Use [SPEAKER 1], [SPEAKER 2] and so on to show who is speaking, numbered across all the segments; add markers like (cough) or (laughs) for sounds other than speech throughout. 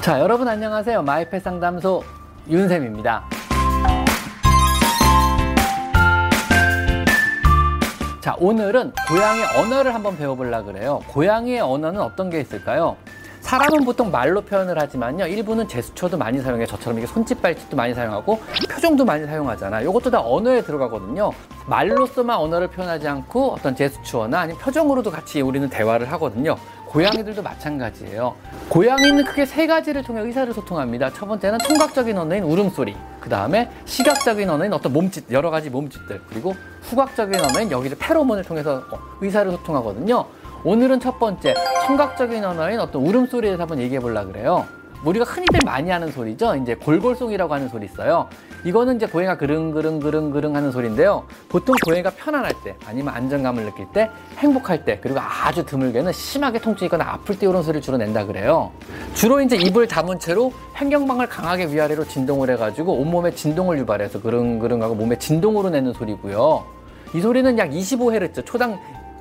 [SPEAKER 1] 자, 여러분 안녕하세요. 마이펫 상담소 윤쌤입니다. 자, 오늘은 고양이 언어를 한번 배워보려고 그래요. 고양이의 언어는 어떤 게 있을까요? 사람은 보통 말로 표현을 하지만요. 일부는 제스처도 많이 사용해요. 저처럼 이게 손짓, 발짓도 많이 사용하고 표정도 많이 사용하잖아요. 이것도 다 언어에 들어가거든요. 말로서만 언어를 표현하지 않고 어떤 제스처나 아니면 표정으로도 같이 우리는 대화를 하거든요. 고양이들도 마찬가지예요. 고양이는 크게 세 가지를 통해 의사를 소통합니다. 첫 번째는 청각적인 언어인 울음소리, 그 다음에 시각적인 언어인 어떤 몸짓, 여러 가지 몸짓들, 그리고 후각적인 언어인 여기를 페로몬을 통해서 어, 의사를 소통하거든요. 오늘은 첫 번째 청각적인 언어인 어떤 울음소리에 대해서 한번 얘기해 보려고 그래요. 우리가 흔히들 많이 하는 소리죠. 이제 골골송이라고 하는 소리 있어요. 이거는 이제 고양이가 그릉그릉그릉그릉 하는 소리인데요. 보통 고양이가 편안할 때, 아니면 안정감을 느낄 때, 행복할 때, 그리고 아주 드물게는 심하게 통증이거나 아플 때 이런 소리를 주로 낸다 그래요. 주로 이제 입을 담은 채로 횡경방을 강하게 위아래로 진동을 해가지고 온몸에 진동을 유발해서 그릉그릉하고 몸에 진동으로 내는 소리고요. 이 소리는 약 25Hz, 초당,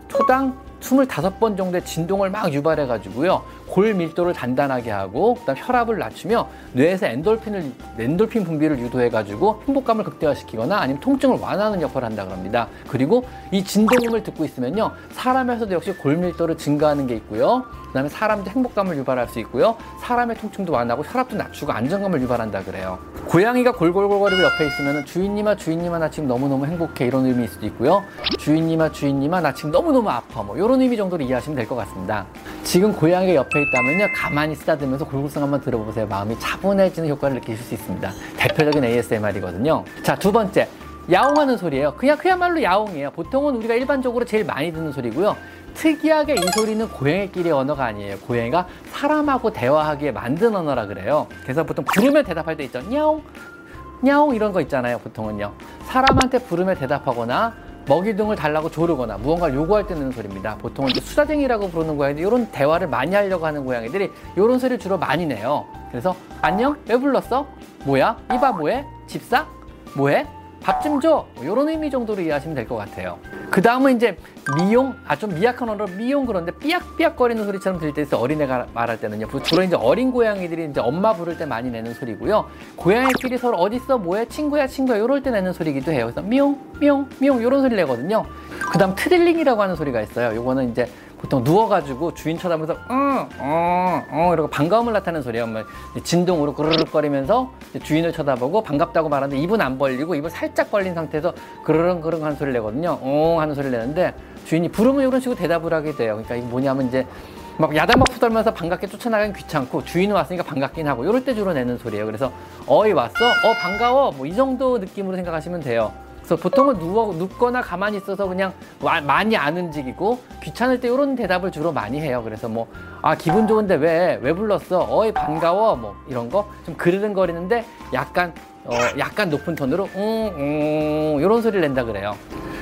[SPEAKER 1] 초당 25번 정도의 진동을 막 유발해 가지고요. 골 밀도를 단단하게 하고 그다음 혈압을 낮추며 뇌에서 엔돌핀을 엔돌핀 분비를 유도해 가지고 행복감을 극대화시키거나 아니면 통증을 완화하는 역할을 한다 그럽니다. 그리고 이 진동음을 듣고 있으면요. 사람에서도 역시 골 밀도를 증가하는 게 있고요. 그다음에 사람도 행복감을 유발할 수 있고요. 사람의 통증도 완화하고 혈압도 낮추고 안정감을 유발한다 그래요. 고양이가 골골골거리고 옆에 있으면 주인님아 주인님아 나 지금 너무너무 행복해 이런 의미일 수도 있고요. 주인님아 주인님아 나 지금 너무너무 아파 뭐 이런 의미 정도로 이해하시면 될 것 같습니다. 지금 고양이가 옆에 있다면요. 가만히 쓰다듬면서 골골성 한번 들어보세요. 마음이 차분해지는 효과를 느끼실 수 있습니다. 대표적인 ASMR이거든요. 자, 두 번째. 야옹하는 소리예요. 그냥 그야말로 야옹이에요. 보통은 우리가 일반적으로 제일 많이 듣는 소리고요. 특이하게 이 소리는 고양이끼리 언어가 아니에요. 고양이가 사람하고 대화하기에 만든 언어라 그래요. 그래서 보통 부르면 대답할 때 있죠. 냐옹, 냐옹 이런 거 있잖아요. 보통은요. 사람한테 부르면 대답하거나 먹이 등을 달라고 조르거나 무언가를 요구할 때 내는 소리입니다. 보통은 수다쟁이라고 부르는 고양이들 이런 대화를 많이 하려고 하는 고양이들이 이런 소리를 주로 많이 내요. 그래서 안녕? 왜 불렀어? 뭐야? 이봐 뭐해? 집사? 뭐해? 밥 좀 줘! 이런 뭐 의미 정도로 이해하시면 될 것 같아요. 그 다음은 이제 미용, 아 좀 미약한 언어로 미용 그런데 삐약삐약거리는 소리처럼 들릴 때 있어 어린애가 말할 때는요. 주로 이제 어린 고양이들이 이제 엄마 부를 때 많이 내는 소리고요. 고양이끼리 서로 어딨어, 뭐해, 친구야, 친구야 이럴 때 내는 소리기도 해요. 그래서 미용, 미용, 미용 이런 소리 내거든요. 그 다음 trilling이라고 하는 소리가 있어요. 요거는 이제 보통 누워가지고 주인 쳐다보면서 응, 어, 어 이러고 반가움을 나타내는 소리예요. 뭐 진동으로 그르륵거리면서 주인을 쳐다보고 반갑다고 말하는데 입은 안 벌리고 입을 살짝 벌린 상태에서 그르릉그릉 하는 소리를 내거든요. 어 하는 소리를 내는데 주인이 부르면 이런 식으로 대답을 하게 돼요. 그러니까 이게 뭐냐면 이제 막 야단막 푸덜면서 반갑게 쫓아나가긴 귀찮고 주인은 왔으니까 반갑긴 하고 이럴 때 주로 내는 소리예요. 그래서 어이 왔어? 어 반가워? 뭐 이 정도 느낌으로 생각하시면 돼요. 그래서 보통은 누워 눕거나 가만히 있어서 그냥 와, 많이 안 움직이고 귀찮을 때 이런 대답을 주로 많이 해요. 그래서 뭐 아 기분 좋은데 왜왜 불렀어? 어이 반가워 뭐 이런 거 좀 그르릉거리는데 약간 어 약간 높은 톤으로 응응 음, 음, 이런 소리를 낸다 그래요.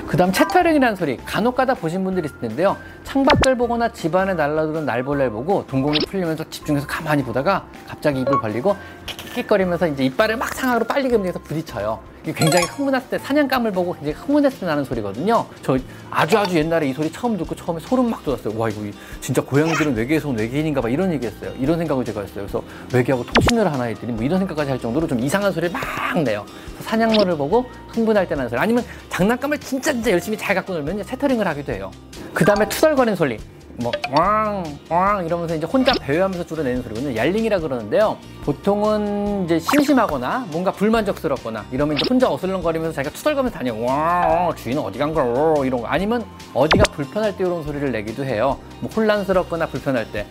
[SPEAKER 1] 그다음 채터링이라는 소리 간혹가다 보신 분들이 있을 텐데요. 창밖을 보거나 집안에 날라드는 날벌레를 보고 동공이 풀리면서 집중해서 가만히 보다가 갑자기 입을 벌리고 킥킥거리면서 이제 이빨을 막 상하로 빨리 움직여서 부딪혀요. 굉장히 흥분했을 때 사냥감을 보고 굉장히 흥분했을 때 나는 소리거든요. 저 아주 아주 옛날에 이 소리 처음 듣고 처음에 소름 막 돋았어요. 와 이거 진짜 고양이들은 외계에서 온 외계인인가 봐 이런 얘기했어요. 이런 생각을 제가 했어요. 그래서 외계하고 통신을 하나 했더니 뭐 이런 생각까지 할 정도로 좀 이상한 소리를 막 내요. 사냥물을 보고 흥분할 때 나는 소리. 아니면 장난감을 진짜 진짜 열심히 잘 갖고 놀면 채터링을 하기도 해요. 그 다음에 투덜거리는 소리. 뭐, 왕, 왕 이러면서 이제 혼자 배회하면서 주로 내는 소리거든요. 얄링이라 그러는데요. 보통은 이제 심심하거나 뭔가 불만족스럽거나 이러면 이제 혼자 어슬렁거리면서 자기가 투덜거면서 다녀. 와, 주인은 어디 간 거야? 이런 거. 아니면 어디가 불편할 때 이런 소리를 내기도 해요. 뭐 혼란스럽거나 불편할 때.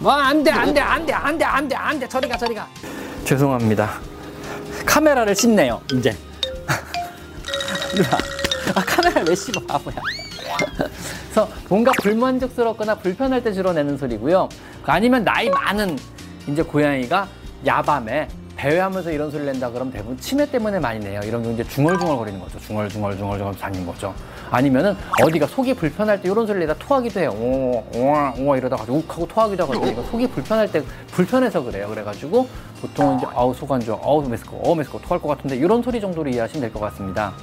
[SPEAKER 1] 뭐, 안 돼, 안 돼, 안 돼, 안 돼, 안 돼, 안 돼. 저리 가, 저리 가. 죄송합니다. 카메라를 씹네요, 이제. (laughs) 아, 카메라 왜 씹어, 바보야. 그래서 뭔가 불만족스럽거나 불편할 때 주로 내는 소리고요. 아니면 나이 많은 이제 고양이가 야밤에 배회하면서 이런 소리를 낸다 그러면 대부분 치매 때문에 많이 내요. 이런 경우 이제 중얼중얼 거리는 거죠. 중얼중얼 중얼중얼 다니는 거죠. 아니면은 어디가 속이 불편할 때 이런 소리를 내다 토하기도 해요. 오, 오, 오 이러다가 욱 하고 토하기도 하거든요. 이거 속이 불편할 때 불편해서 그래요. 그래가지고 보통은 이제 아우 속 안 좋아, 아우 메스꺼, 어 메스꺼 토할 것 같은데 이런 소리 정도로 이해하시면 될 것 같습니다.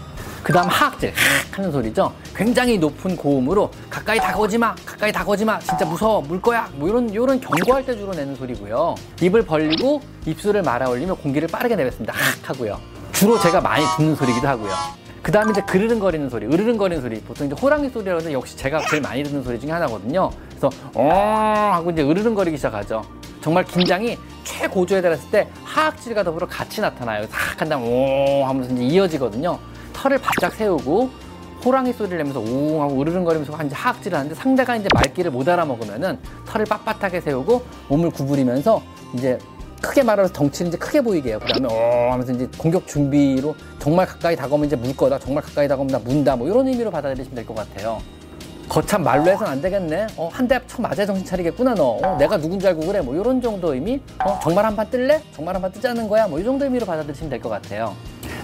[SPEAKER 1] 그 다음 하악질 하는 소리죠. 굉장히 높은 고음으로 가까이 다가오지 마, 가까이 다가오지 마, 진짜 무서워, 물 거야. 뭐 이런 이런 경고할 때 주로 내는 소리고요. 입을 벌리고 입술을 말아 올리며 공기를 빠르게 내뱉습니다. 하악 하고요. 주로 제가 많이 듣는 소리기도 하고요. 그 다음에 이제 그르릉거리는 소리, 으르릉거리는 소리. 보통 이제 호랑이 소리라고 하는데 역시 제가 제일 많이 듣는 소리 중에 하나거든요. 그래서 어 하고 이제 으르릉거리기 시작하죠. 정말 긴장이 최고조에 달했을 때 하악질과 더불어 같이 나타나요. 싹 한 다음 오 하면서 이제 이어지거든요. 털을 바짝 세우고 호랑이 소리를 내면서 오 하고 으르릉거리면서 이제 하악질을 하는데 상대가 이제 말귀를 못 알아먹으면은 털을 빳빳하게 세우고 몸을 구부리면서 이제 크게 말하면서 덩치를 이제 크게 보이게 해요. 그 다음에 어 하면서 이제 공격 준비로 정말 가까이 다가오면 이제 물 거다. 정말 가까이 다가오면 나 문다. 뭐 이런 의미로 받아들이시면 될 것 같아요. 거참 말로 해서는 안 되겠네. 어, 한 대 쳐 맞아 정신 차리겠구나 너. 어, 내가 누군지 알고 그래. 뭐 이런 정도 의미. 어, 정말 한 판 뜰래? 정말 한 판 뜨자는 거야. 뭐 이 정도 의미로 받아들이시면 될 것 같아요.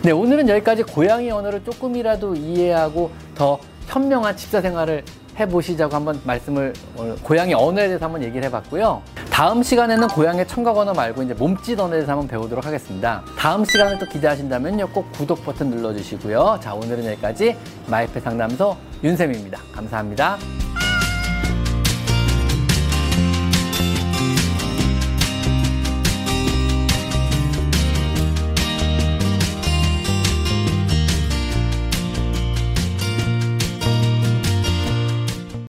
[SPEAKER 1] 네, 오늘은 여기까지 고양이 언어를 조금이라도 이해하고 더 현명한 집사 생활을 해보시자고 한번 말씀을 오늘 고양이 언어에 대해서 한번 얘기를 해봤고요. 다음 시간에는 고양이 청각 언어 말고 이제 몸짓 언어에 대해서 한번 배우도록 하겠습니다. 다음 시간을 또 기대하신다면요, 꼭 구독 버튼 눌러주시고요. 자, 오늘은 여기까지 마이페 상담소 윤쌤입니다. 감사합니다.